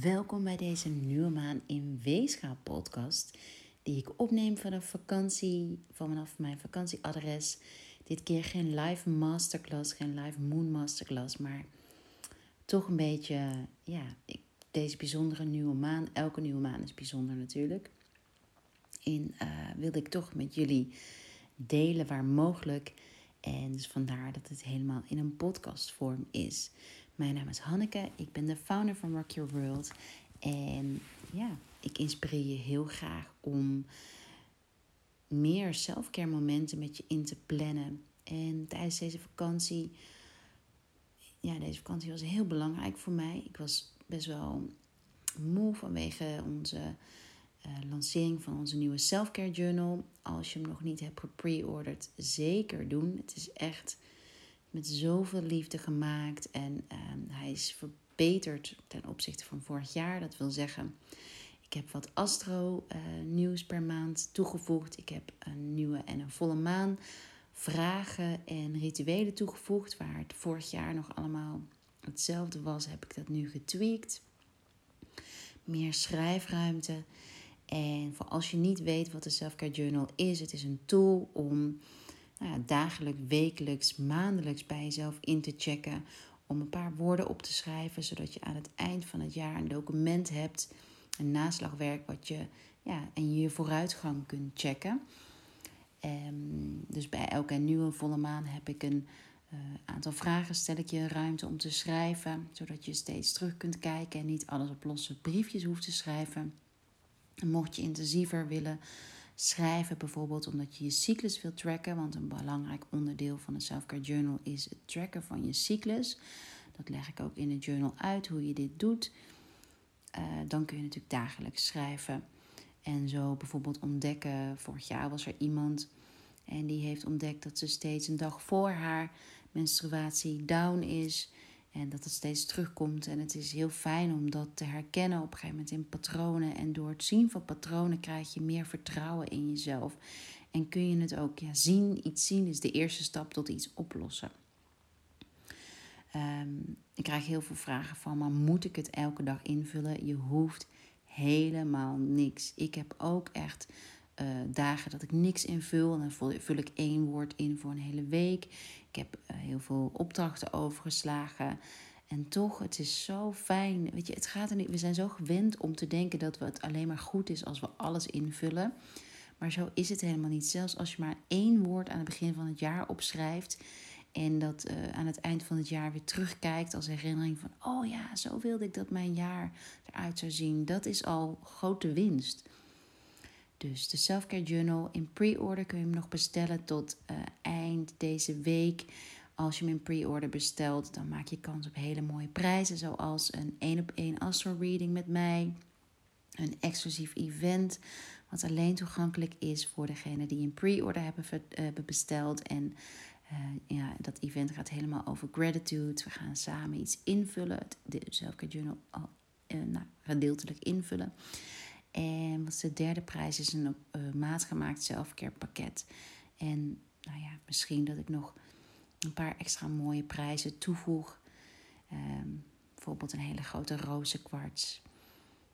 Welkom bij deze nieuwe maan in Weegschaal podcast, die ik opneem vanaf vakantie, vanaf mijn vakantieadres. Dit keer geen live masterclass, geen live moon masterclass, maar toch een beetje, ja, deze bijzondere nieuwe maan. Elke nieuwe maan is bijzonder natuurlijk. En uh, wilde ik toch met jullie delen waar mogelijk. En dus vandaar dat het helemaal in een podcastvorm is. Mijn naam is Hanneke, ik ben de founder van Rock Your World. En ja, ik inspireer je heel graag om meer selfcare momenten met je in te plannen. En tijdens deze vakantie, ja, deze vakantie was heel belangrijk voor mij. Ik was best wel moe vanwege onze uh, lancering van onze nieuwe selfcare journal. Als je hem nog niet hebt gepre-orderd, zeker doen. Het is echt met zoveel liefde gemaakt. En ehm, hij is verbeterd ten opzichte van vorig jaar. Dat wil zeggen, ik heb wat astro uh, nieuws per maand toegevoegd. Ik heb een nieuwe en een volle maan vragen en rituelen toegevoegd. Waar het vorig jaar nog allemaal hetzelfde was, heb ik dat nu getweakt. Meer schrijfruimte. En voor als je niet weet wat de Selfcare Journal is, het is een tool om nou ja, dagelijks, wekelijks, maandelijks bij jezelf in te checken. Om een paar woorden op te schrijven, zodat je aan het eind van het jaar een document hebt, een naslagwerk wat je ja, en je vooruitgang kunt checken. Um, dus bij elke nieuwe volle maan heb ik een uh, aantal vragen, stel ik je ruimte om te schrijven, zodat je steeds terug kunt kijken en niet alles op losse briefjes hoeft te schrijven. En mocht je intensiever willen schrijven, bijvoorbeeld omdat je je cyclus wilt tracken. Want een belangrijk onderdeel van een selfcare journal is het tracken van je cyclus. Dat leg ik ook in de journal uit hoe je dit doet. Uh, dan kun je natuurlijk dagelijks schrijven. En zo bijvoorbeeld ontdekken. Vorig jaar was er iemand en die heeft ontdekt dat ze steeds een dag voor haar menstruatie down is. En dat het steeds terugkomt. En het is heel fijn om dat te herkennen op een gegeven moment in patronen. En door het zien van patronen krijg je meer vertrouwen in jezelf. En kun je het ook ja, zien. Iets zien is de eerste stap tot iets oplossen. Ehm, ik krijg heel veel vragen van, maar moet ik het elke dag invullen? Je hoeft helemaal niks. Ik heb ook echt uh, dagen dat ik niks invul. En dan vul ik één woord in voor een hele week. Ik heb uh, heel veel opdrachten overgeslagen. En toch, het is zo fijn. Weet je, het gaat er niet. We zijn zo gewend om te denken dat het alleen maar goed is als we alles invullen. Maar zo is het helemaal niet. Zelfs als je maar één woord aan het begin van het jaar opschrijft. En dat uh, aan het eind van het jaar weer terugkijkt als herinnering van: oh ja, zo wilde ik dat mijn jaar eruit zou zien. Dat is al grote winst. Dus de Selfcare Journal in pre-order kun je hem nog bestellen tot uh, eind deze week. Als je hem in pre-order bestelt, dan maak je kans op hele mooie prijzen, zoals een 1 op 1 astro reading met mij, een exclusief event wat alleen toegankelijk is voor degenen die een pre-order hebben, hebben besteld. En uh, ja, dat event gaat helemaal over gratitude. We gaan samen iets invullen, de Selfcare Journal al nou, gedeeltelijk invullen. En wat de derde prijs is een uh, maatgemaakt selfcare pakket. En nou ja, misschien dat ik nog een paar extra mooie prijzen toevoeg. Um, bijvoorbeeld een hele grote roze kwarts.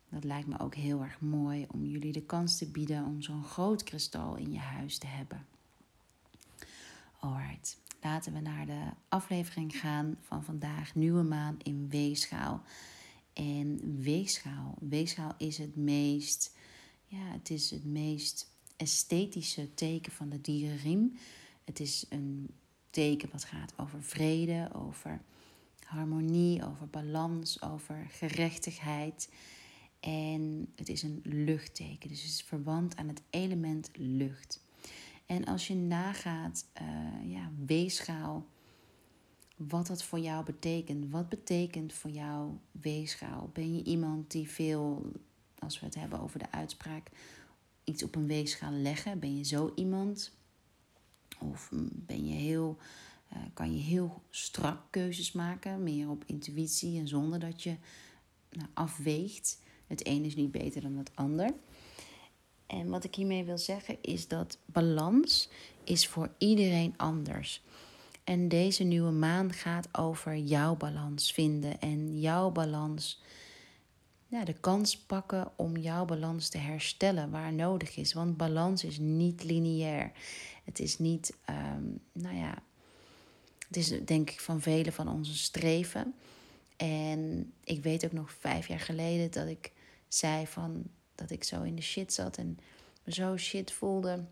Dat lijkt me ook heel erg mooi om jullie de kans te bieden om zo'n groot kristal in je huis te hebben. Alright, laten we naar de aflevering gaan van vandaag. Nieuwe maan in weegschaal. En weegschaal. Weegschaal is het meest, ja, het is het meest esthetische teken van de dierenriem. Het is een teken wat gaat over vrede, over harmonie, over balans, over gerechtigheid. En het is een luchtteken, dus het is verwant aan het element lucht. En als je nagaat, uh, ja, weegschaal wat dat voor jou betekent. Wat betekent voor jou weegschaal? Ben je iemand die veel, als we het hebben over de uitspraak, iets op een weegschaal leggen? Ben je zo iemand? Of ben je heel, uh, kan je heel strak keuzes maken, meer op intuïtie en zonder dat je nou, afweegt? Het een is niet beter dan het ander. En wat ik hiermee wil zeggen is dat balans is voor iedereen anders. En deze nieuwe maan gaat over jouw balans vinden en jouw balans ja, de kans pakken om jouw balans te herstellen waar nodig is. Want balans is niet lineair. Het is niet, ehm, nou ja, het is denk ik van velen van onze streven. En ik weet ook nog vijf jaar geleden dat ik zei van dat ik zo in de shit zat en zo shit voelde.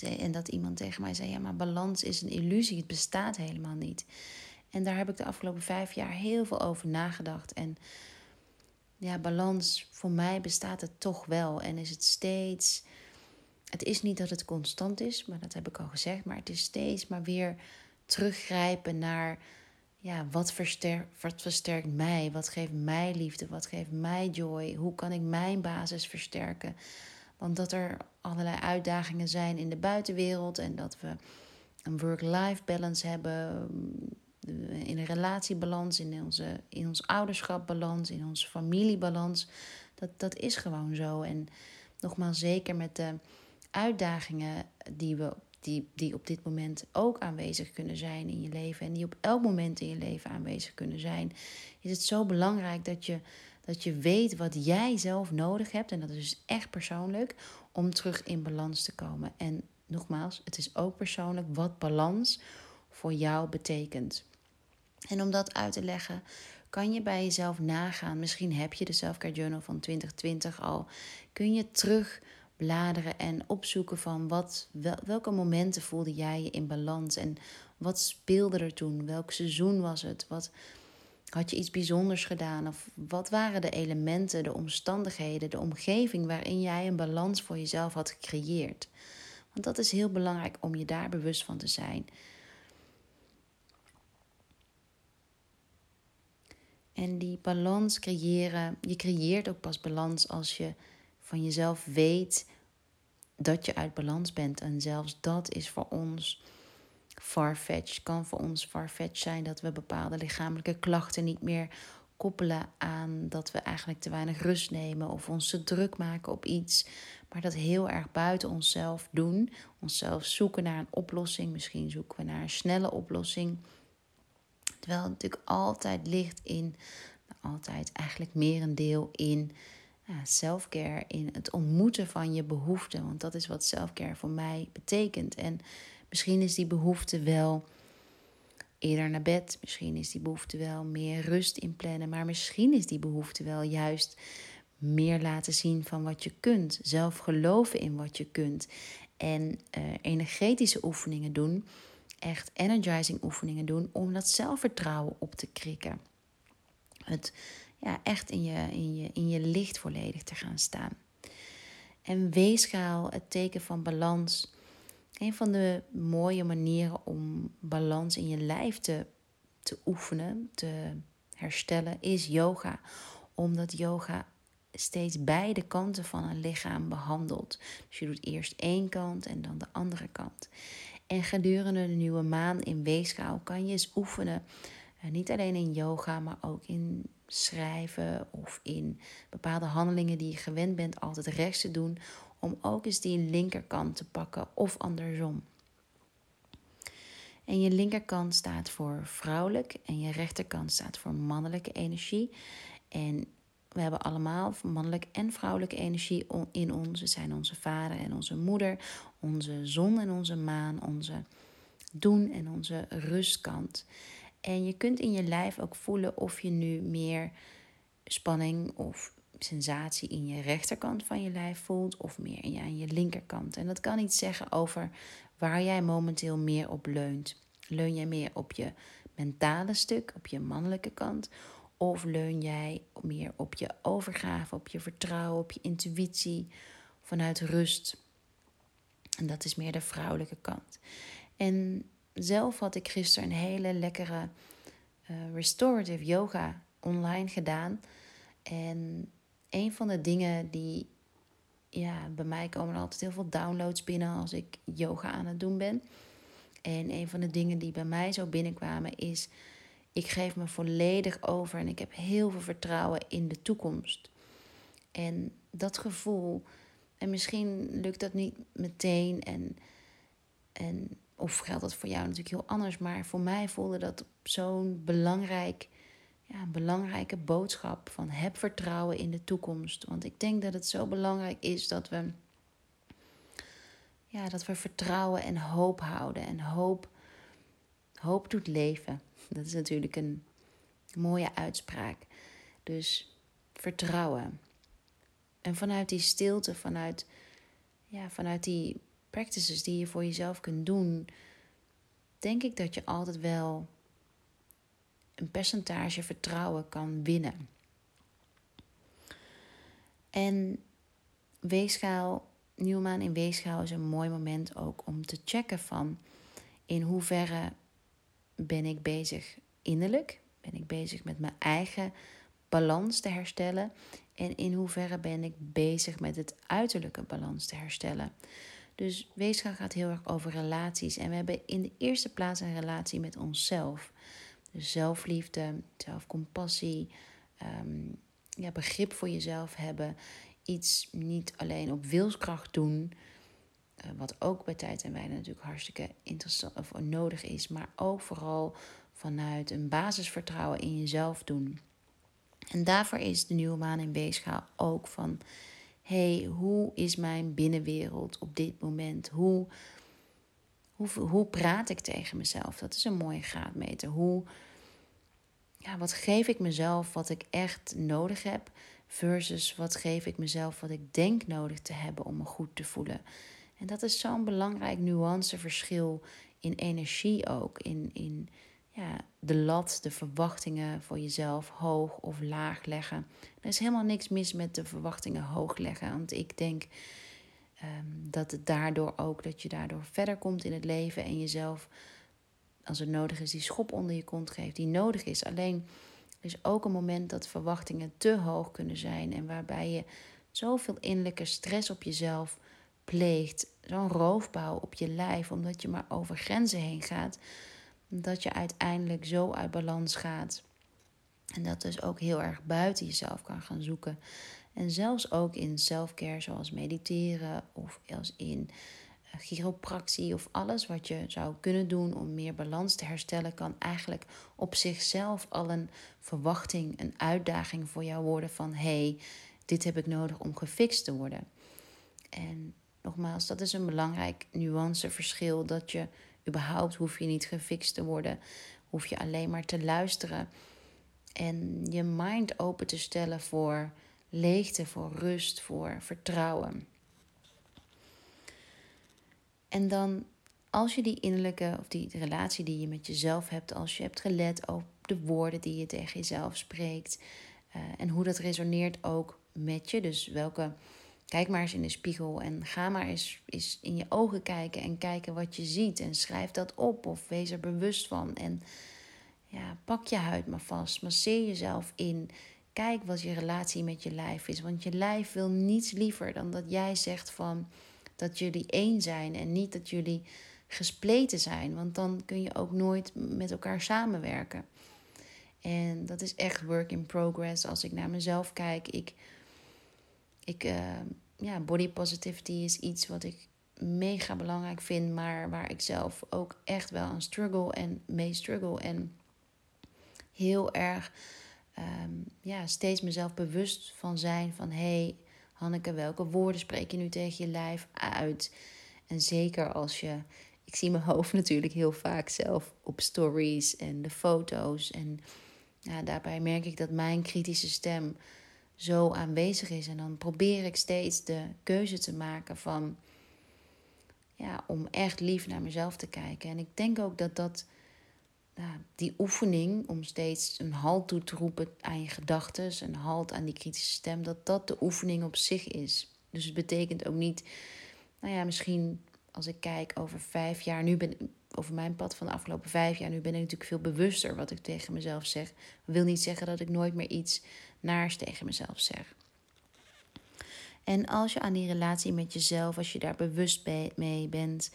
En dat, iemand tegen mij zei: Ja, maar balans is een illusie, het bestaat helemaal niet. En daar heb ik de afgelopen vijf jaar heel veel over nagedacht. En ja, balans, voor mij bestaat het toch wel. En is het steeds. Het is niet dat het constant is, maar dat heb ik al gezegd. Maar het is steeds maar weer teruggrijpen naar. Ja, wat, versterkt, wat versterkt mij? Wat geeft mij liefde? Wat geeft mij joy? Hoe kan ik mijn basis versterken? Want dat er allerlei uitdagingen zijn in de buitenwereld en dat we een work-life balance hebben, in een relatiebalans, in, onze, in ons ouderschapbalans, in onze familiebalans. Dat, dat is gewoon zo. En nogmaals, zeker met de uitdagingen die, we, die, die op dit moment ook aanwezig kunnen zijn in je leven en die op elk moment in je leven aanwezig kunnen zijn, is het zo belangrijk dat je, dat je weet wat jij zelf nodig hebt. En dat is dus echt persoonlijk om terug in balans te komen. En nogmaals, het is ook persoonlijk wat balans voor jou betekent. En om dat uit te leggen, kan je bij jezelf nagaan. Misschien heb je de Selfcare Journal van 2020 al. Kun je terug bladeren en opzoeken van wat, welke momenten voelde jij je in balans en wat speelde er toen? Welk seizoen was het? Wat had je iets bijzonders gedaan? Of wat waren de elementen, de omstandigheden, de omgeving waarin jij een balans voor jezelf had gecreëerd? Want dat is heel belangrijk om je daar bewust van te zijn. En die balans creëren, je creëert ook pas balans als je van jezelf weet dat je uit balans bent. En zelfs dat is voor ons farfetch. Kan voor ons farfetch zijn dat we bepaalde lichamelijke klachten niet meer koppelen aan dat we eigenlijk te weinig rust nemen of ons te druk maken op iets, maar dat heel erg buiten onszelf doen, onszelf zoeken naar een oplossing. Misschien zoeken we naar een snelle oplossing. Terwijl het natuurlijk altijd ligt in, altijd eigenlijk meer een deel in ja, selfcare, in het ontmoeten van je behoeften. Want dat is wat selfcare voor mij betekent. En misschien is die behoefte wel eerder naar bed. Misschien is die behoefte wel meer rust inplannen. Maar misschien is die behoefte wel juist meer laten zien van wat je kunt. Zelf geloven in wat je kunt. En uh, energetische oefeningen doen echt energizing oefeningen doen om dat zelfvertrouwen op te krikken. Het ja, echt in je, in, je, in je licht volledig te gaan staan. En weegschaal, het teken van balans. Een van de mooie manieren om balans in je lijf te, te oefenen, te herstellen, is yoga. Omdat yoga steeds beide kanten van een lichaam behandelt. Dus je doet eerst één kant en dan de andere kant. En gedurende de nieuwe maan in weegschaal kan je eens oefenen. Eh, niet alleen in yoga, maar ook in schrijven of in bepaalde handelingen die je gewend bent altijd rechts te doen. Om ook eens die linkerkant te pakken of andersom. En je linkerkant staat voor vrouwelijk en je rechterkant staat voor mannelijke energie. En we hebben allemaal mannelijke en vrouwelijke energie in ons. Het zijn onze vader en onze moeder, onze zon en onze maan, onze doen en onze rustkant. En je kunt in je lijf ook voelen of je nu meer spanning of sensatie in je rechterkant van je lijf voelt of meer in je, aan je linkerkant. En dat kan iets zeggen over waar jij momenteel meer op leunt. Leun jij meer op je mentale stuk, op je mannelijke kant? Of leun jij meer op je overgave, op je vertrouwen, op je intuïtie, vanuit rust? En dat is meer de vrouwelijke kant. En zelf had ik gisteren een hele lekkere uh, restorative yoga online gedaan. En een van de dingen die, ja, bij mij komen er altijd heel veel downloads binnen als ik yoga aan het doen ben. En een van de dingen die bij mij zo binnenkwamen is ik geef me volledig over en ik heb heel veel vertrouwen in de toekomst. En dat gevoel, en misschien lukt dat niet meteen, en, en, of geldt dat voor jou natuurlijk heel anders, maar voor mij voelde dat zo'n belangrijk ja, een belangrijke boodschap van heb vertrouwen in de toekomst. Want ik denk dat het zo belangrijk is dat we, ja, dat we vertrouwen en hoop houden. En hoop, hoop doet leven. Dat is natuurlijk een mooie uitspraak. Dus vertrouwen. En vanuit die stilte, vanuit, ja, vanuit die practices die je voor jezelf kunt doen, denk ik dat je altijd wel een percentage vertrouwen kan winnen. En weegschaal, nieuwmaan in weegschaal is een mooi moment ook om te checken van in hoeverre ben ik bezig innerlijk, ben ik bezig met mijn eigen balans te herstellen en in hoeverre ben ik bezig met het uiterlijke balans te herstellen. Dus weegschaal gaat heel erg over relaties en we hebben in de eerste plaats een relatie met onszelf. Zelfliefde, zelfcompassie, um, ja, begrip voor jezelf hebben. Iets niet alleen op wilskracht doen, uh, wat ook bij tijd en wijle natuurlijk hartstikke interessant of nodig is, maar ook vooral vanuit een basisvertrouwen in jezelf doen. En daarvoor is de nieuwe maan in weegschaal ook van: hey, hoe is mijn binnenwereld op dit moment? Hoe hoe, hoe praat ik tegen mezelf? Dat is een mooie graadmeter. Hoe, ja, wat geef ik mezelf wat ik echt nodig heb, versus wat geef ik mezelf wat ik denk nodig te hebben om me goed te voelen. En dat is zo'n belangrijk nuanceverschil in energie ook. In, in ja, de lat, de verwachtingen voor jezelf hoog of laag leggen. Er is helemaal niks mis met de verwachtingen hoog leggen. Want ik denk Ehm, dat het daardoor ook, dat je daardoor verder komt in het leven en jezelf, als het nodig is, die schop onder je kont geeft, die nodig is. Alleen er is ook een moment dat verwachtingen te hoog kunnen zijn en waarbij je zoveel innerlijke stress op jezelf pleegt, zo'n roofbouw op je lijf, omdat je maar over grenzen heen gaat, dat je uiteindelijk zo uit balans gaat. En dat dus ook heel erg buiten jezelf kan gaan zoeken. En zelfs ook in selfcare, zoals mediteren of als in uh, chiropractie of alles wat je zou kunnen doen om meer balans te herstellen, kan eigenlijk op zichzelf al een verwachting, een uitdaging voor jou worden van hey, dit heb ik nodig om gefixt te worden. En nogmaals, dat is een belangrijk nuanceverschil dat je überhaupt hoef je niet gefixt te worden, hoef je alleen maar te luisteren en je mind open te stellen voor leegte, voor rust, voor vertrouwen. En dan als je die innerlijke of die relatie die je met jezelf hebt, als je hebt gelet op de woorden die je tegen jezelf spreekt uh, en hoe dat resoneert ook met je. Dus welke, kijk maar eens in de spiegel en ga maar eens, eens in je ogen kijken en kijken wat je ziet en schrijf dat op of wees er bewust van. En ja, pak je huid maar vast, masseer jezelf in. Kijk wat je relatie met je lijf is. Want je lijf wil niets liever dan dat jij zegt van dat jullie één zijn en niet dat jullie gespleten zijn. Want dan kun je ook nooit met elkaar samenwerken. En dat is echt work in progress. Als ik naar mezelf kijk, ik, ik uh, ja, body positivity is iets wat ik mega belangrijk vind, maar waar ik zelf ook echt wel aan struggle en mee struggle. En heel erg Ehm, ja, steeds mezelf bewust van zijn van hey, Hanneke, welke woorden spreek je nu tegen je lijf uit? En zeker als je, ik zie mijn hoofd natuurlijk heel vaak zelf op stories en de foto's. En ja, daarbij merk ik dat mijn kritische stem zo aanwezig is. En dan probeer ik steeds de keuze te maken van ja, om echt lief naar mezelf te kijken. En ik denk ook dat dat die oefening om steeds een halt toe te roepen aan je gedachten, een halt aan die kritische stem, dat dat de oefening op zich is. Dus het betekent ook niet, nou ja, misschien als ik kijk over vijf jaar, nu ben over mijn pad van de afgelopen vijf jaar, nu ben ik natuurlijk veel bewuster wat ik tegen mezelf zeg. Dat wil niet zeggen dat ik nooit meer iets naars tegen mezelf zeg. En als je aan die relatie met jezelf, als je daar bewust mee bent,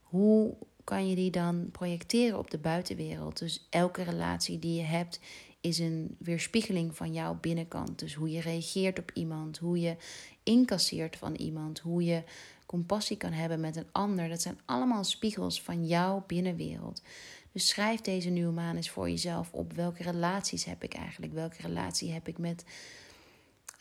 hoe kan je die dan projecteren op de buitenwereld. Dus elke relatie die je hebt is een weerspiegeling van jouw binnenkant. Dus hoe je reageert op iemand, hoe je incasseert van iemand, hoe je compassie kan hebben met een ander. Dat zijn allemaal spiegels van jouw binnenwereld. Dus schrijf deze nieuwe maan eens voor jezelf op. Welke relaties heb ik eigenlijk? Welke relatie heb ik met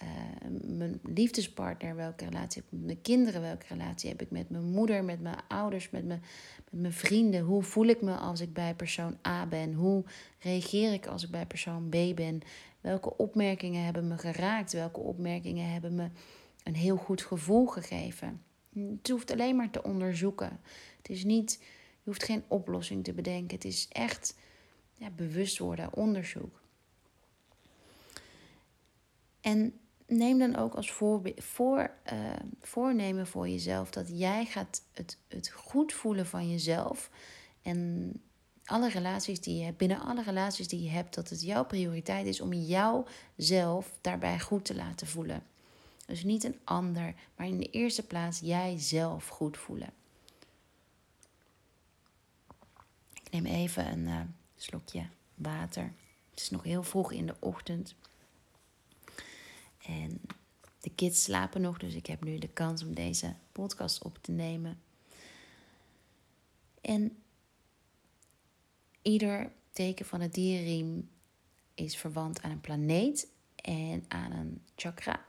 uh, mijn liefdespartner? Welke relatie heb ik met mijn kinderen? Welke relatie heb ik met mijn moeder, met mijn ouders, met mijn, met mijn vrienden? Hoe voel ik me als ik bij persoon A ben? Hoe reageer ik als ik bij persoon B ben? Welke opmerkingen hebben me geraakt? Welke opmerkingen hebben me een heel goed gevoel gegeven? Het hoeft alleen maar te onderzoeken. Het is niet, je hoeft geen oplossing te bedenken. Het is echt ja, bewust worden, onderzoek. En neem dan ook als voor, voor, uh, voornemen voor jezelf dat jij gaat het, het goed voelen van jezelf. En alle relaties die je hebt, binnen alle relaties die je hebt, dat het jouw prioriteit is om jouzelf daarbij goed te laten voelen. Dus niet een ander, maar in de eerste plaats jijzelf goed voelen. Ik neem even een uh, slokje water. Het is nog heel vroeg in de ochtend. En de kids slapen nog, dus ik heb nu de kans om deze podcast op te nemen. En ieder teken van het dierriem is verwant aan een planeet en aan een chakra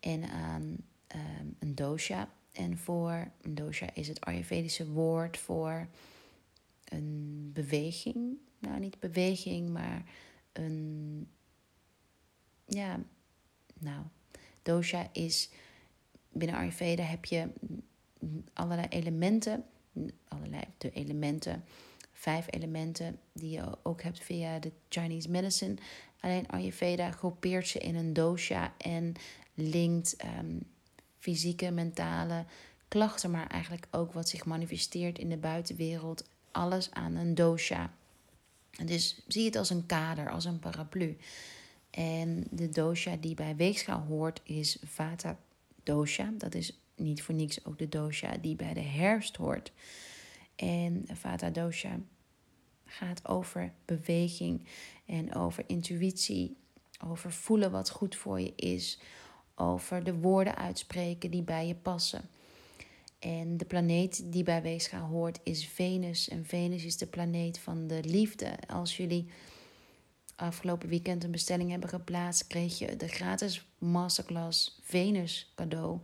en aan ehm, een dosha. En voor een dosha is het Ayurvedische woord voor een beweging. Nou, niet beweging, maar een. Ja, nou, dosha is. Binnen Ayurveda heb je allerlei elementen. Allerlei de elementen. Vijf elementen die je ook hebt via de Chinese medicine. Alleen Ayurveda groepeert ze in een dosha en linkt um, fysieke, mentale klachten, maar eigenlijk ook wat zich manifesteert in de buitenwereld. Alles aan een dosha. Dus zie het als een kader, als een paraplu. En de dosha die bij weegschaal hoort is Vata dosha. Dat is niet voor niks ook de dosha die bij de herfst hoort. En Vata dosha gaat over beweging en over intuïtie, over voelen wat goed voor je is, over de woorden uitspreken die bij je passen. En de planeet die bij weegschaal hoort is Venus. En Venus is de planeet van de liefde. Als jullie afgelopen weekend een bestelling hebben geplaatst, kreeg je de gratis masterclass Venus cadeau.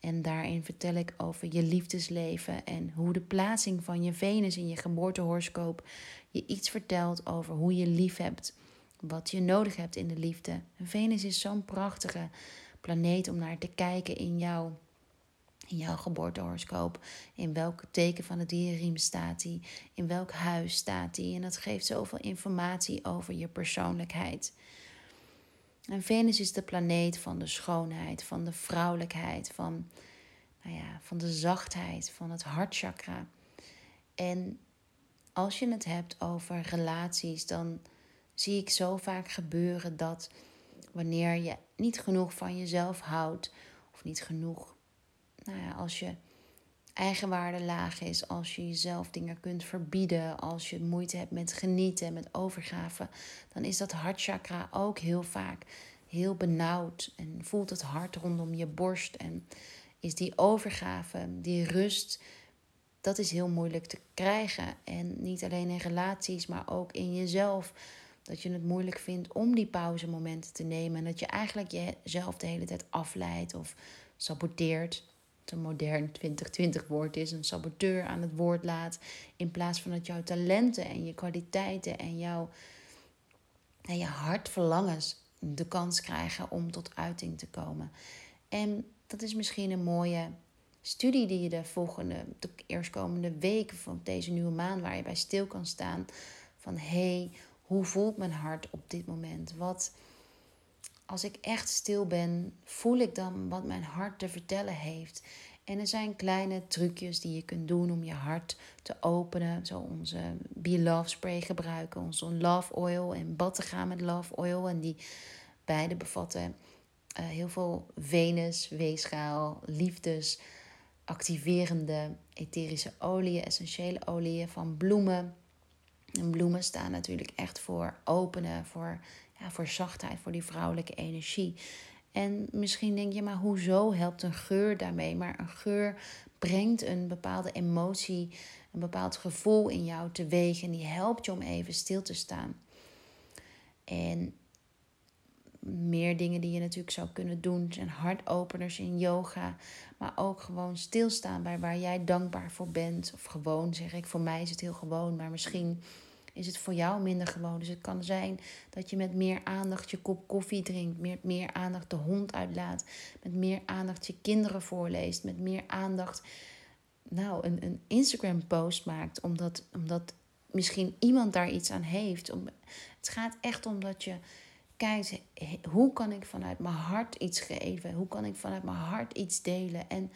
En daarin vertel ik over je liefdesleven en hoe de plaatsing van je Venus in je geboortehoroscoop je iets vertelt over hoe je lief hebt, wat je nodig hebt in de liefde. Venus is zo'n prachtige planeet om naar te kijken in jouw, in jouw geboortehoroscoop. In welk teken van het dierriem staat hij? In welk huis staat hij? En dat geeft zoveel informatie over je persoonlijkheid. En Venus is de planeet van de schoonheid, van de vrouwelijkheid, van, nou ja, van de zachtheid, van het hartchakra. En als je het hebt over relaties, dan zie ik zo vaak gebeuren dat wanneer je niet genoeg van jezelf houdt, of niet genoeg, nou ja, als je eigenwaarde laag is, als je jezelf dingen kunt verbieden, als je moeite hebt met genieten, met overgave, dan is dat hartchakra ook heel vaak heel benauwd en voelt het hart rondom je borst en is die overgave, die rust, dat is heel moeilijk te krijgen. En niet alleen in relaties, maar ook in jezelf. Dat je het moeilijk vindt om die pauzemomenten te nemen. En dat je eigenlijk jezelf de hele tijd afleidt of saboteert. Een modern 2020 woord is. Een saboteur aan het woord laat. In plaats van dat jouw talenten en je kwaliteiten en jouw en je hartverlangens de kans krijgen om tot uiting te komen. En dat is misschien een mooie studie die je de volgende, de eerstkomende weken van deze nieuwe maand, waar je bij stil kan staan. Van hé, hey, hoe voelt mijn hart op dit moment? Wat, als ik echt stil ben, voel ik dan wat mijn hart te vertellen heeft? En er zijn kleine trucjes die je kunt doen om je hart te openen. Zo onze Be Love Spray gebruiken, onze Love Oil en bad te gaan met Love Oil. En die beide bevatten uh, heel veel Venus, weegschaal, liefdes, activerende etherische oliën, essentiële oliën van bloemen. En bloemen staan natuurlijk echt voor openen, voor, voor zachtheid, voor die vrouwelijke energie. En misschien denk je, maar hoezo helpt een geur daarmee? Maar een geur brengt een bepaalde emotie, een bepaald gevoel in jou teweeg en die helpt je om even stil te staan. En meer dingen die je natuurlijk zou kunnen doen zijn hartopeners in yoga, maar ook gewoon stilstaan bij waar jij dankbaar voor bent. Of gewoon zeg ik, voor mij is het heel gewoon, maar misschien is het voor jou minder gewoon. Dus het kan zijn dat je met meer aandacht je kop koffie drinkt, met meer aandacht de hond uitlaat, met meer aandacht je kinderen voorleest, met meer aandacht nou, een, een Instagram-post maakt, omdat, omdat misschien iemand daar iets aan heeft. Het gaat echt om dat je kijkt, hoe kan ik vanuit mijn hart iets geven? Hoe kan ik vanuit mijn hart iets delen? En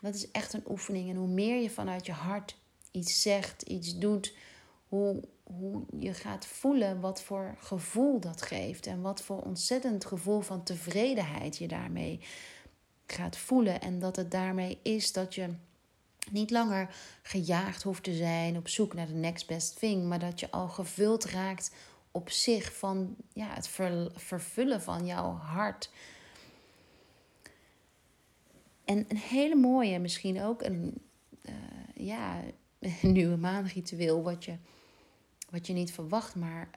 dat is echt een oefening. En hoe meer je vanuit je hart iets zegt, iets doet, hoe, hoe je gaat voelen wat voor gevoel dat geeft. En wat voor ontzettend gevoel van tevredenheid je daarmee gaat voelen. En dat het daarmee is dat je niet langer gejaagd hoeft te zijn op zoek naar de next best thing, maar dat je al gevuld raakt op zich van ja, het vervullen van jouw hart. En een hele mooie, misschien ook een, uh, ja, nieuwe maanritueel, wat je, wat je niet verwacht. Maar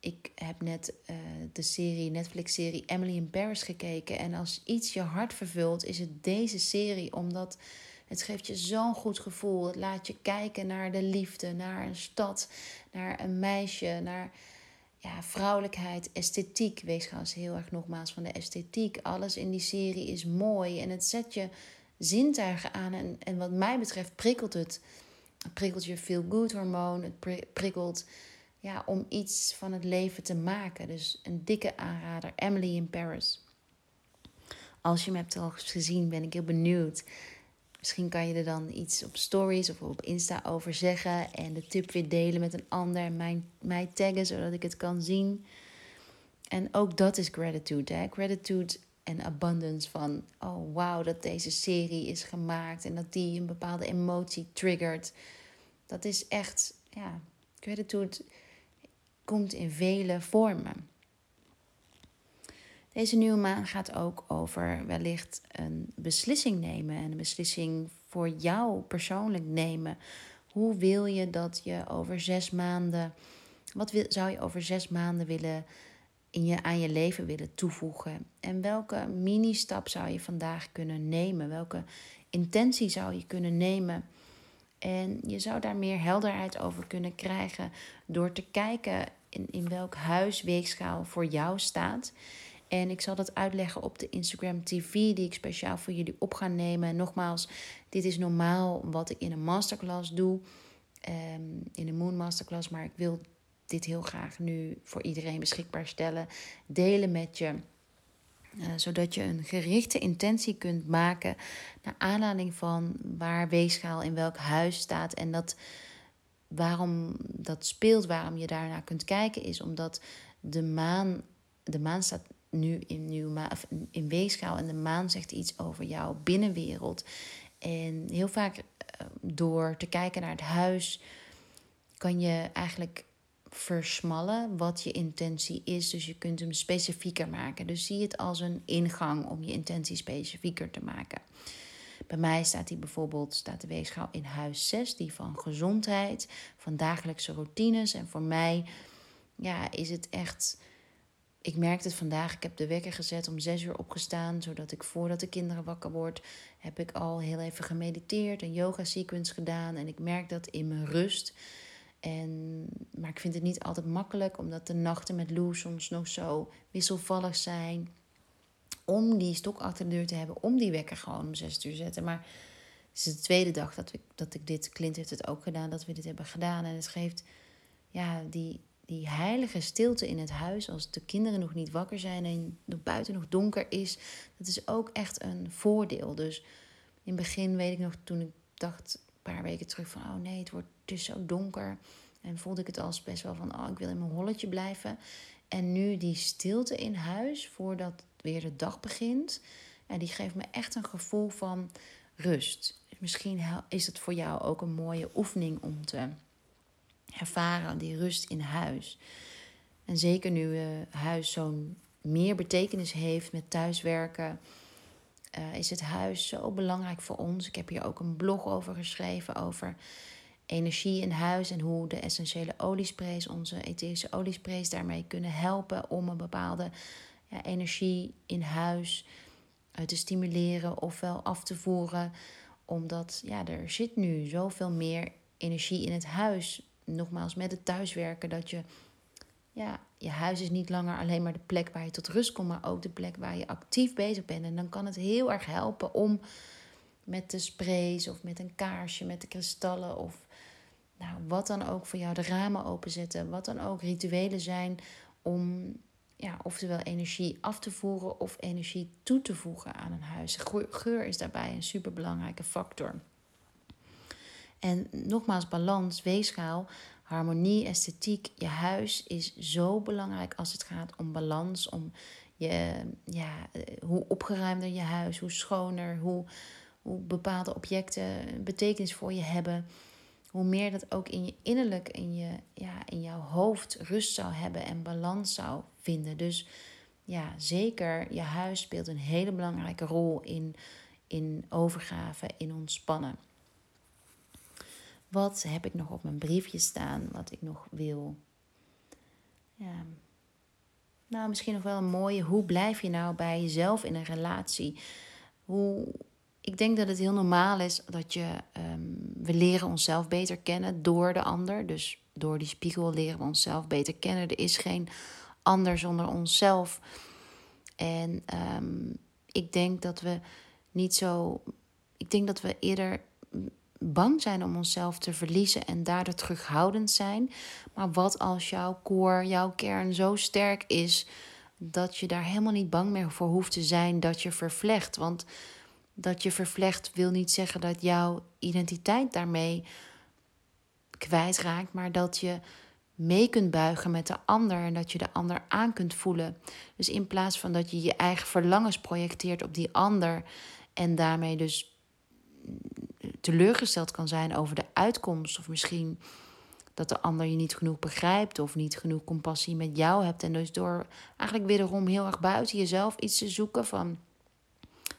ik heb net uh, de serie, Netflix-serie Emily in Paris gekeken. En als iets je hart vervult, is het deze serie, omdat het geeft je zo'n goed gevoel. Het laat je kijken naar de liefde, naar een stad, naar een meisje, naar ja, vrouwelijkheid, esthetiek. Wees trouwens heel erg nogmaals van de esthetiek. Alles in die serie is mooi en het zet je zintuigen aan. En, en wat mij betreft prikkelt het. Het prikkelt je feel-good hormoon. Het prikkelt ja, om iets van het leven te maken. Dus een dikke aanrader. Emily in Paris. Als je hem hebt al gezien, ben ik heel benieuwd. Misschien kan je er dan iets op stories of op Insta over zeggen. En de tip weer delen met een ander. En mij, mij taggen zodat ik het kan zien. En ook dat is gratitude. Hè? Gratitude en abundance van... Oh, wauw, dat deze serie is gemaakt. En dat die een bepaalde emotie triggert. Dat is echt... Ja, gratitude komt in vele vormen. Deze nieuwe maan gaat ook over wellicht een beslissing nemen en een beslissing voor jou persoonlijk nemen. Hoe wil je dat je over zes maanden, wat wil, zou je over zes maanden willen in je, aan je leven willen toevoegen? En welke mini-stap zou je vandaag kunnen nemen? Welke intentie zou je kunnen nemen? En je zou daar meer helderheid over kunnen krijgen door te kijken in, in welk huis weegschaal voor jou staat. En ik zal dat uitleggen op de Instagram TV die ik speciaal voor jullie op ga nemen. nogmaals, dit is normaal wat ik in een masterclass doe. Ehm, in een Moon Masterclass. Maar ik wil dit heel graag nu voor iedereen beschikbaar stellen. Delen met je. Uh, zodat je een gerichte intentie kunt maken naar aanleiding van waar weegschaal in welk huis staat. En dat waarom dat speelt, waarom je daarnaar kunt kijken, is omdat de maan, de maan staat nu in, nieuw of in weegschaal en de maan zegt iets over jouw binnenwereld. En heel vaak eh, door te kijken naar het huis kan je eigenlijk versmallen wat je intentie is. Dus je kunt hem specifieker maken. Dus zie het als een ingang om je intentie specifieker te maken. Bij mij staat die bijvoorbeeld, staat de weegschaal in huis 6, die van gezondheid, van dagelijkse routines. En voor mij ja, is het echt ik merkte het vandaag. Ik heb de wekker gezet om zes uur opgestaan. Zodat ik voordat de kinderen wakker wordt, heb ik al heel even gemediteerd. Een yoga sequence gedaan. En ik merk dat in mijn rust. En, maar ik vind het niet altijd makkelijk. Omdat de nachten met Lou soms nog zo wisselvallig zijn. Om die stok achter de deur te hebben. Om die wekker gewoon om zes uur te zetten. Maar het is de tweede dag dat, ik, dat ik dit... Clint heeft het ook gedaan. Dat we dit hebben gedaan. En het geeft ja, die die heilige stilte in het huis, als de kinderen nog niet wakker zijn en het buiten nog donker is, dat is ook echt een voordeel. Dus in het begin weet ik nog, toen ik dacht, een paar weken terug, van oh nee, het wordt dus zo donker. En voelde ik het als best wel van, oh ik wil in mijn holletje blijven. En nu die stilte in huis, voordat weer de dag begint, en die geeft me echt een gevoel van rust. Misschien is het voor jou ook een mooie oefening om te ervaren, die rust in huis. En zeker nu uh, huis zo'n meer betekenis heeft met thuiswerken, uh, is het huis zo belangrijk voor ons. Ik heb hier ook een blog over geschreven, over energie in huis en hoe de essentiële oliesprays, onze etherische oliesprays, daarmee kunnen helpen om een bepaalde ja, energie in huis uh, te stimuleren ofwel af te voeren. Omdat ja, er zit nu zoveel meer energie in het huis. Nogmaals, met het thuiswerken, dat je ja, je huis is niet langer alleen maar de plek waar je tot rust komt, maar ook de plek waar je actief bezig bent. En dan kan het heel erg helpen om met de sprays of met een kaarsje, met de kristallen of nou, wat dan ook voor jou de ramen openzetten. Wat dan ook rituelen zijn om ja, oftewel energie af te voeren of energie toe te voegen aan een huis. Geur is daarbij een superbelangrijke factor. En nogmaals, balans, weegschaal, harmonie, esthetiek. Je huis is zo belangrijk als het gaat om balans. Om je, ja, hoe opgeruimder je huis, hoe schoner, hoe, hoe bepaalde objecten betekenis voor je hebben. Hoe meer dat ook in je innerlijk, in, je, ja, in jouw hoofd rust zou hebben en balans zou vinden. Dus ja, zeker, je huis speelt een hele belangrijke rol in, in overgave, in ontspannen. Wat heb ik nog op mijn briefje staan, wat ik nog wil? Ja. Nou, misschien nog wel een mooie. Hoe blijf je nou bij jezelf in een relatie? Hoe, ik denk dat het heel normaal is dat je. Um, we leren onszelf beter kennen door de ander. Dus door die spiegel leren we onszelf beter kennen. Er is geen ander zonder onszelf. En um, ik denk dat we niet zo. Ik denk dat we eerder bang zijn om onszelf te verliezen en daardoor terughoudend zijn. Maar wat als jouw core, jouw kern zo sterk is dat je daar helemaal niet bang meer voor hoeft te zijn dat je vervlecht? Want dat je vervlecht wil niet zeggen dat jouw identiteit daarmee kwijtraakt, maar dat je mee kunt buigen met de ander en dat je de ander aan kunt voelen. Dus in plaats van dat je je eigen verlangens projecteert op die ander en daarmee dus teleurgesteld kan zijn over de uitkomst. Of misschien dat de ander je niet genoeg begrijpt of niet genoeg compassie met jou hebt. En dus door eigenlijk wederom heel erg buiten jezelf iets te zoeken van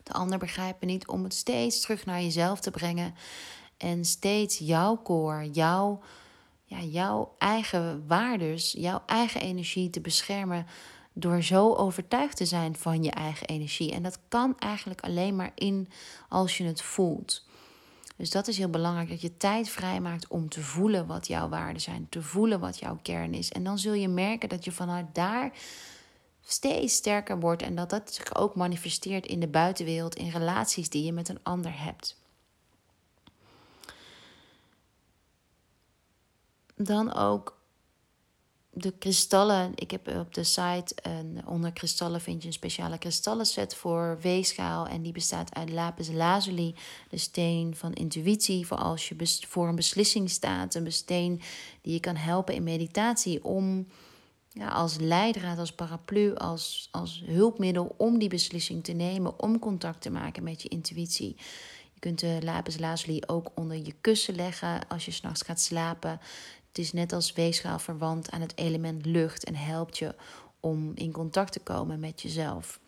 de ander begrijpt me niet, om het steeds terug naar jezelf te brengen. En steeds jouw core, jouw, ja, jouw eigen waardes, jouw eigen energie te beschermen. Door zo overtuigd te zijn van je eigen energie. En dat kan eigenlijk alleen maar in als je het voelt. Dus dat is heel belangrijk, dat je tijd vrijmaakt om te voelen wat jouw waarden zijn, te voelen wat jouw kern is. En dan zul je merken dat je vanuit daar steeds sterker wordt en dat dat zich ook manifesteert in de buitenwereld, in relaties die je met een ander hebt. Dan ook de kristallen. Ik heb op de site een, onder kristallen vind je een speciale kristallenset voor weegschaal. En die bestaat uit lapis lazuli, de steen van intuïtie. Voor als je voor een beslissing staat. Een steen die je kan helpen in meditatie om ja, als leidraad, als paraplu, als, als hulpmiddel om die beslissing te nemen. Om contact te maken met je intuïtie. Je kunt de lapis lazuli ook onder je kussen leggen als je s'nachts gaat slapen. Het is net als weegschaal verwant aan het element lucht en helpt je om in contact te komen met jezelf.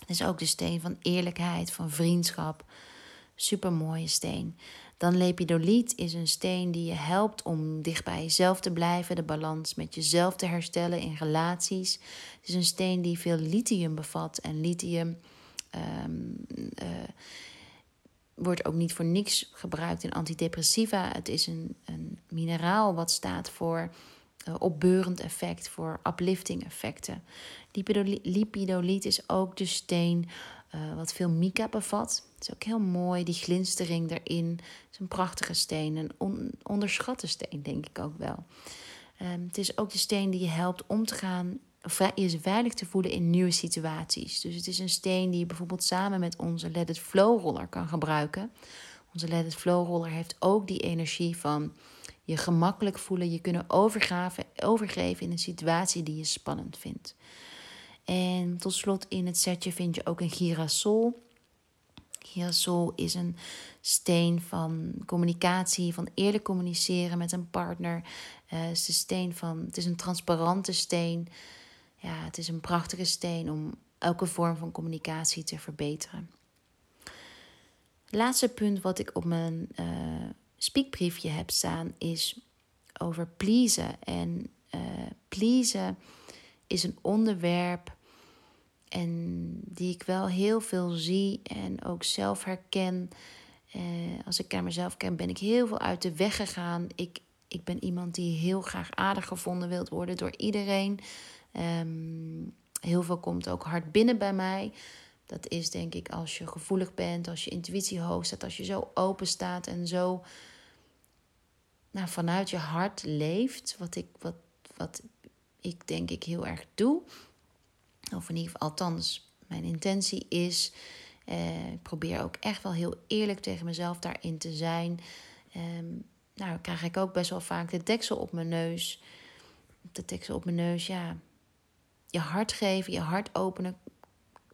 Het is ook de steen van eerlijkheid, van vriendschap. Super mooie steen. Dan lepidoliet is een steen die je helpt om dicht bij jezelf te blijven, de balans met jezelf te herstellen in relaties. Het is een steen die veel lithium bevat en lithium um, wordt ook niet voor niks gebruikt in antidepressiva. Het is een, een mineraal wat staat voor uh, opbeurend effect, voor uplifting effecten. Lipidoliet is ook de steen uh, wat veel mica bevat. Het is ook heel mooi, die glinstering erin. Het is een prachtige steen, een on onderschatte steen, denk ik ook wel. Um, het is ook de steen die je helpt om te gaan je veilig te voelen in nieuwe situaties. Dus het is een steen die je bijvoorbeeld samen met onze Let It Flow roller kan gebruiken. Onze Let It Flow roller heeft ook die energie van je gemakkelijk voelen, je kunnen overgeven in een situatie die je spannend vindt. En tot slot in het setje vind je ook een girasol. Girasol is een steen van communicatie, van eerlijk communiceren met een partner. Uh, het, is een steen van, het is een transparante steen ja, het is een prachtige steen om elke vorm van communicatie te verbeteren. Laatste punt wat ik op mijn, uh, speakbriefje heb staan is over pleasen. En uh, pleasen is een onderwerp en die ik wel heel veel zie en ook zelf herken. Uh, als ik naar mezelf ken, ben ik heel veel uit de weg gegaan. Ik, ik ben iemand die heel graag aardig gevonden wilt worden door iedereen. Um, heel veel komt ook hard binnen bij mij. Dat is denk ik als je gevoelig bent, als je intuïtie hoog staat, als je zo open staat en zo nou, vanuit je hart leeft. Wat ik, wat, wat ik denk ik heel erg doe. Of in ieder geval, althans, mijn intentie is. Eh, ik probeer ook echt wel heel eerlijk tegen mezelf daarin te zijn. Eh, nou, krijg ik ook best wel vaak de deksel op mijn neus. De deksel op mijn neus, ja. Je hart geven, je hart openen,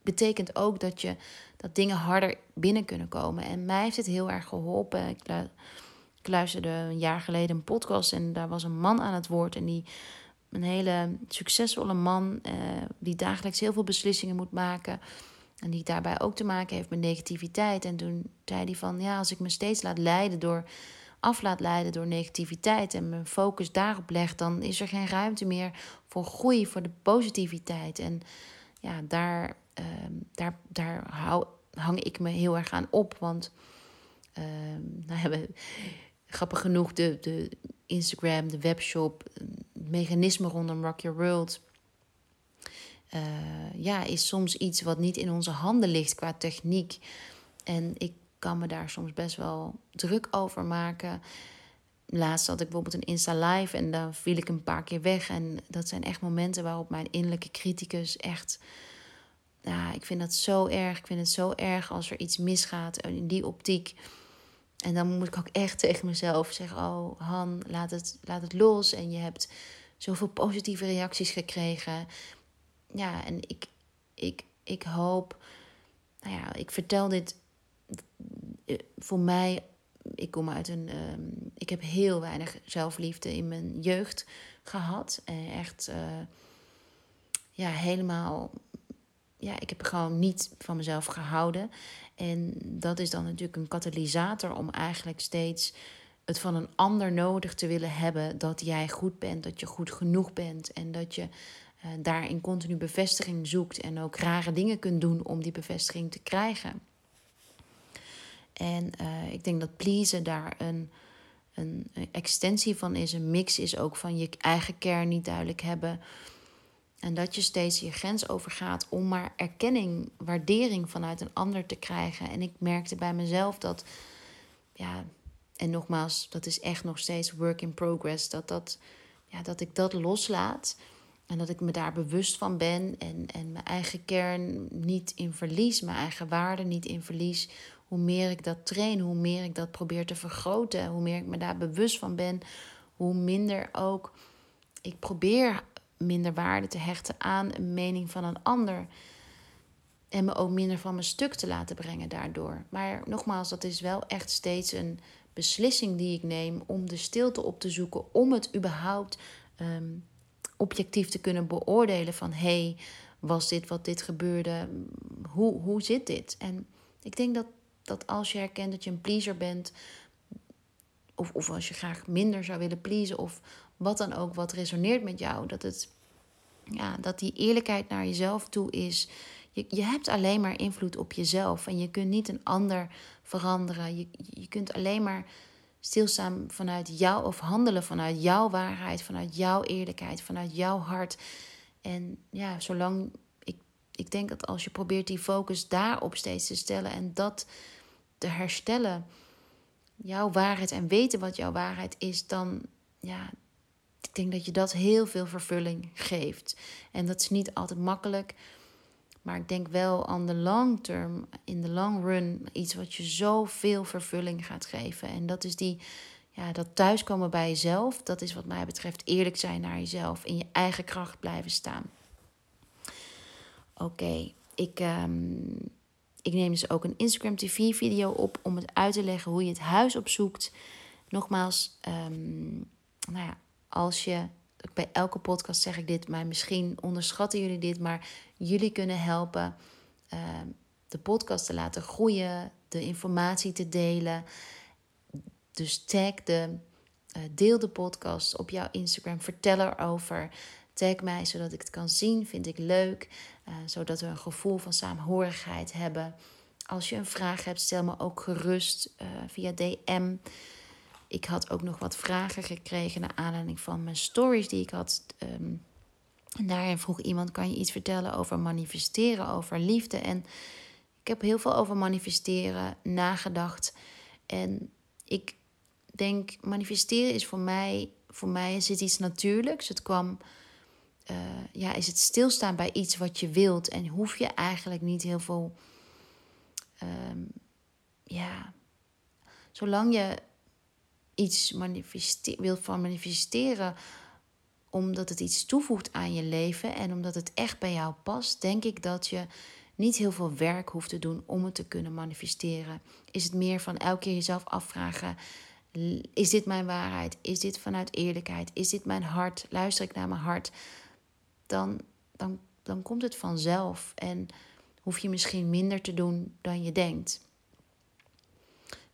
betekent ook dat, je, dat dingen harder binnen kunnen komen. En mij heeft het heel erg geholpen. Ik luisterde een jaar geleden een podcast en daar was een man aan het woord. En die, een hele succesvolle man, uh, die dagelijks heel veel beslissingen moet maken. En die daarbij ook te maken heeft met negativiteit. En toen zei hij van, ja, als ik me steeds laat leiden door, af laat leiden door negativiteit en mijn focus daarop leg, dan is er geen ruimte meer voor groei, voor de positiviteit. En ja, daar, uh, daar, daar hou, hang ik me heel erg aan op. Want uh, nou hebben grappig genoeg de, de Instagram, de webshop, het mechanisme rondom Rock Your World. Uh, ja, is soms iets wat niet in onze handen ligt qua techniek. En ik kan me daar soms best wel druk over maken. Laatst had ik bijvoorbeeld een Insta Live en dan viel ik een paar keer weg. En dat zijn echt momenten waarop mijn innerlijke criticus echt. Ja, ik vind dat zo erg. Ik vind het zo erg als er iets misgaat in die optiek. En dan moet ik ook echt tegen mezelf zeggen: Oh, Han, laat het, laat het los. En je hebt zoveel positieve reacties gekregen. Ja, en ik, ik, ik hoop. Nou ja, ik vertel dit eh, voor mij. Ik kom uit een. Um, ik heb heel weinig zelfliefde in mijn jeugd gehad. En echt. Uh, ja, helemaal. Ja, ik heb gewoon niet van mezelf gehouden. En dat is dan natuurlijk een katalysator om eigenlijk steeds het van een ander nodig te willen hebben dat jij goed bent, dat je goed genoeg bent en dat je uh, daarin continu bevestiging zoekt en ook rare dingen kunt doen om die bevestiging te krijgen. En uh, ik denk dat pleasen daar een, een extensie van is, een mix is ook van je eigen kern niet duidelijk hebben. En dat je steeds je grens overgaat om maar erkenning, waardering vanuit een ander te krijgen. En ik merkte bij mezelf dat, ja, en nogmaals, dat is echt nog steeds work in progress, dat, dat, ja, dat ik dat loslaat. En dat ik me daar bewust van ben en, en mijn eigen kern niet in verlies, mijn eigen waarde niet in verlies. Hoe meer ik dat train, hoe meer ik dat probeer te vergroten, hoe meer ik me daar bewust van ben, hoe minder ook ik probeer minder waarde te hechten aan een mening van een ander. En me ook minder van mijn stuk te laten brengen daardoor. Maar nogmaals, dat is wel echt steeds een beslissing die ik neem om de stilte op te zoeken. Om het überhaupt ehm, objectief te kunnen beoordelen van hé, hey, was dit wat dit gebeurde? Hoe, hoe zit dit? En ik denk dat, dat als je herkent dat je een pleaser bent, of, of als je graag minder zou willen pleasen, of wat dan ook wat resoneert met jou, dat, het, ja, dat die eerlijkheid naar jezelf toe is. Je, je hebt alleen maar invloed op jezelf en je kunt niet een ander veranderen. Je, je kunt alleen maar stilstaan vanuit jou of handelen vanuit jouw waarheid, vanuit jouw eerlijkheid, vanuit jouw hart. En ja, zolang ik, ik denk dat als je probeert die focus daarop steeds te stellen en dat te herstellen, jouw waarheid en weten wat jouw waarheid is, dan, ja, ik denk dat je dat heel veel vervulling geeft. En dat is niet altijd makkelijk. Maar ik denk wel aan de long term, in de long run, iets wat je zoveel vervulling gaat geven. En dat is die, ja, dat thuiskomen bij jezelf. Dat is wat mij betreft eerlijk zijn naar jezelf. In je eigen kracht blijven staan. Oké, ik, um, ik neem dus ook een Instagram TV video op om het uit te leggen hoe je het huis opzoekt. Nogmaals, um, nou ja, als je, bij elke podcast zeg ik dit, maar misschien onderschatten jullie dit, maar jullie kunnen helpen uh, de podcast te laten groeien, de informatie te delen. dus tag de, uh, deel de podcast op jouw Instagram. Vertel erover. Tag mij zodat ik het kan zien. Vind ik leuk. Uh, zodat we een gevoel van saamhorigheid hebben. Als je een vraag hebt, stel me ook gerust uh, via DM. Ik had ook nog wat vragen gekregen naar aanleiding van mijn stories die ik had. Um, en daarin vroeg iemand: kan je iets vertellen over manifesteren, over liefde? En ik heb heel veel over manifesteren nagedacht. En ik denk, manifesteren is voor mij, voor mij is het iets natuurlijks. Het kwam, uh, ja, is het stilstaan bij iets wat je wilt. En hoef je eigenlijk niet heel veel, um, ja, zolang je iets manifeste wilt van manifesteren, omdat het iets toevoegt aan je leven en omdat het echt bij jou past, denk ik dat je niet heel veel werk hoeft te doen om het te kunnen manifesteren. Is het meer van elke keer jezelf afvragen: is dit mijn waarheid? Is dit vanuit eerlijkheid? Is dit mijn hart? Luister ik naar mijn hart? Dan, dan, dan komt het vanzelf en hoef je misschien minder te doen dan je denkt.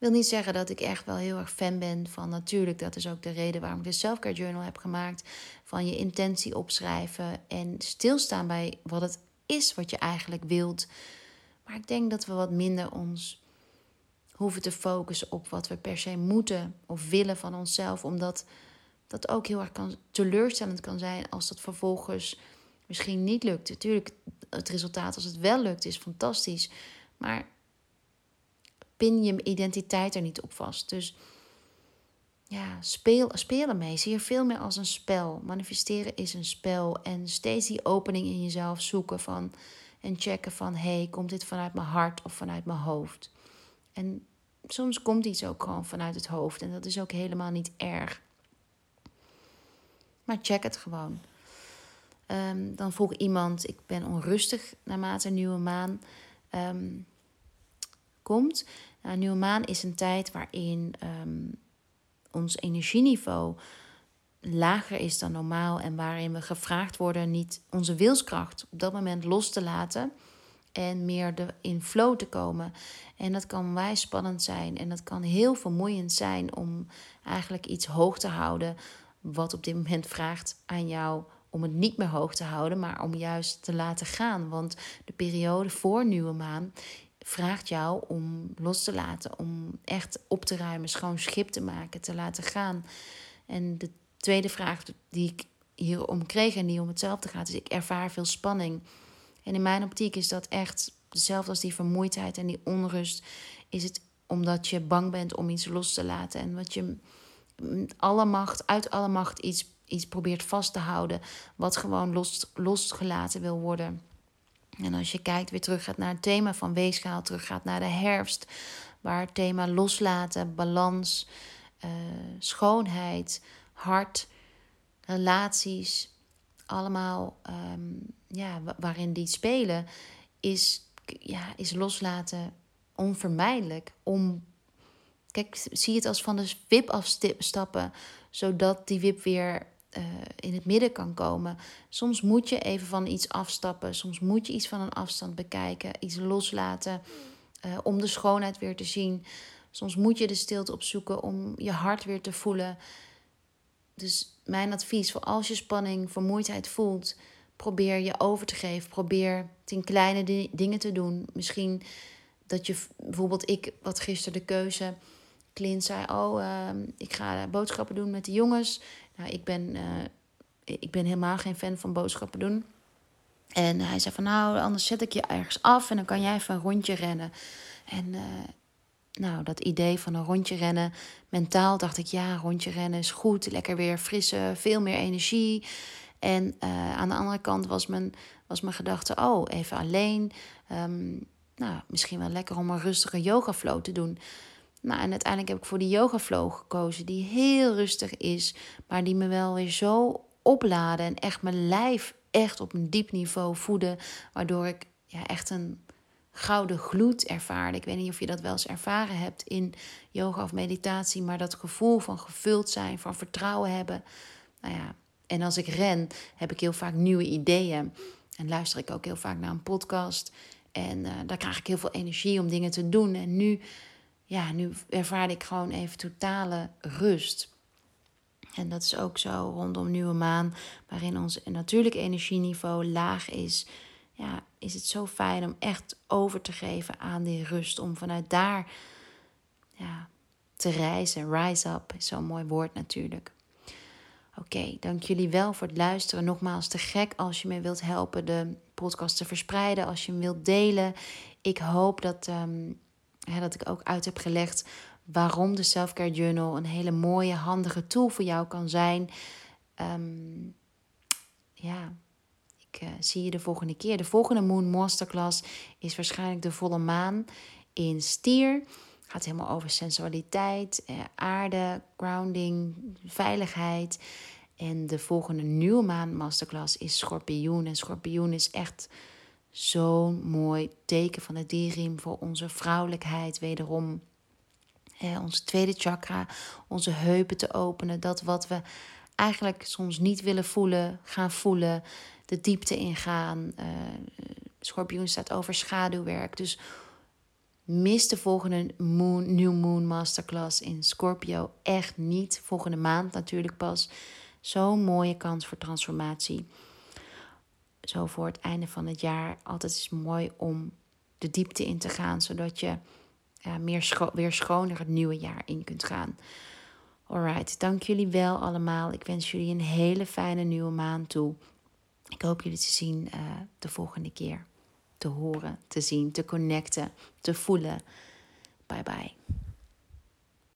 Wil niet zeggen dat ik echt wel heel erg fan ben van natuurlijk. Dat is ook de reden waarom ik de Selfcare Journal heb gemaakt. Van je intentie opschrijven en stilstaan bij wat het is wat je eigenlijk wilt. Maar ik denk dat we wat minder ons hoeven te focussen op wat we per se moeten of willen van onszelf. Omdat dat ook heel erg kan, teleurstellend kan zijn als dat vervolgens misschien niet lukt. Natuurlijk, het resultaat als het wel lukt is fantastisch. Maar pin je identiteit er niet op vast. Dus ja, speel, spelen mee. Zie je veel meer als een spel. Manifesteren is een spel. En steeds die opening in jezelf zoeken van. En checken van: hey, komt dit vanuit mijn hart of vanuit mijn hoofd? En soms komt iets ook gewoon vanuit het hoofd. En dat is ook helemaal niet erg. Maar check het gewoon. Um, dan vroeg iemand: Ik ben onrustig naarmate een nieuwe maan um, komt. Nou, nieuwe maan is een tijd waarin um, ons energieniveau lager is dan normaal en waarin we gevraagd worden niet onze wilskracht op dat moment los te laten en meer de, in flow te komen. En dat kan wijs spannend zijn en dat kan heel vermoeiend zijn om eigenlijk iets hoog te houden wat op dit moment vraagt aan jou om het niet meer hoog te houden, maar om juist te laten gaan. Want de periode voor nieuwe maan vraagt jou om los te laten, om echt op te ruimen, schoon schip te maken, te laten gaan. En de tweede vraag die ik hierom kreeg en die om hetzelfde gaat, is: ik ervaar veel spanning. En in mijn optiek is dat echt hetzelfde als die vermoeidheid en die onrust. Is het omdat je bang bent om iets los te laten en wat je alle macht, uit alle macht iets, iets probeert vast te houden, wat gewoon los, losgelaten wil worden. En als je kijkt, weer terug gaat naar het thema van weegschaal, terug gaat naar de herfst, waar het thema loslaten, balans, uh, schoonheid, hart, relaties, allemaal um, ja, waarin die spelen, is, ja, is loslaten onvermijdelijk. Om, kijk, zie het als van de wip afstappen, zodat die wip weer uh, in het midden kan komen. Soms moet je even van iets afstappen. Soms moet je iets van een afstand bekijken, iets loslaten uh, om de schoonheid weer te zien. Soms moet je de stilte opzoeken om je hart weer te voelen. Dus mijn advies voor als je spanning, vermoeidheid voelt, probeer je over te geven. Probeer tien kleine dingen te doen. Misschien dat je bijvoorbeeld ik wat gisteren de keuze. Clint zei: Oh, uh, ik ga boodschappen doen met de jongens. Nou, ik ben, uh, ik ben helemaal geen fan van boodschappen doen. En hij zei van nou, anders zet ik je ergens af en dan kan jij even een rondje rennen. En uh, nou, dat idee van een rondje rennen, mentaal dacht ik ja, rondje rennen is goed, lekker weer frisse, veel meer energie. En uh, aan de andere kant was mijn, was mijn gedachte, oh, even alleen. Um, nou, misschien wel lekker om een rustige yoga flow te doen. Nou, en uiteindelijk heb ik voor die yoga flow gekozen, die heel rustig is, maar die me wel weer zo opladen en echt mijn lijf echt op een diep niveau voeden, waardoor ik ja, echt een gouden gloed ervaarde. Ik weet niet of je dat wel eens ervaren hebt in yoga of meditatie, maar dat gevoel van gevuld zijn, van vertrouwen hebben. Nou ja, en als ik ren, heb ik heel vaak nieuwe ideeën en luister ik ook heel vaak naar een podcast. En uh, daar krijg ik heel veel energie om dingen te doen. En nu ja, nu ervaar ik gewoon even totale rust. En dat is ook zo rondom nieuwe maan, waarin ons natuurlijk energieniveau laag is. Ja, is het zo fijn om echt over te geven aan die rust. Om vanuit daar ja, te reizen. Rise up is zo'n mooi woord natuurlijk. Oké, dank jullie wel voor het luisteren. Nogmaals, te gek als je me wilt helpen de podcast te verspreiden, als je hem wilt delen. Ik hoop dat, um, dat ik ook uit heb gelegd waarom de Selfcare Journal een hele mooie, handige tool voor jou kan zijn. Ehm, ja, ik uh, zie je de volgende keer. De volgende Moon Masterclass is waarschijnlijk de volle maan in Stier. Gaat helemaal over sensualiteit, eh, aarde, grounding, veiligheid. En de volgende nieuwe maan masterclass is schorpioen. En schorpioen is echt zo'n mooi teken van de dierriem voor onze vrouwelijkheid. Wederom eh, onze tweede chakra, onze heupen te openen. Dat wat we eigenlijk soms niet willen voelen, gaan voelen. De diepte ingaan. Uh, schorpioen staat over schaduwwerk. Dus mis de volgende moon, New Moon Masterclass in Scorpio echt niet. Volgende maand natuurlijk pas. Zo'n mooie kans voor transformatie. Zo voor het einde van het jaar. Altijd is mooi om de diepte in te gaan, zodat je meer weer schoner het nieuwe jaar in kunt gaan. Alright, dank jullie wel allemaal. Ik wens jullie een hele fijne nieuwe maand toe. Ik hoop jullie te zien uh, de volgende keer. Te horen, te zien, te connecten, te voelen. Bye bye.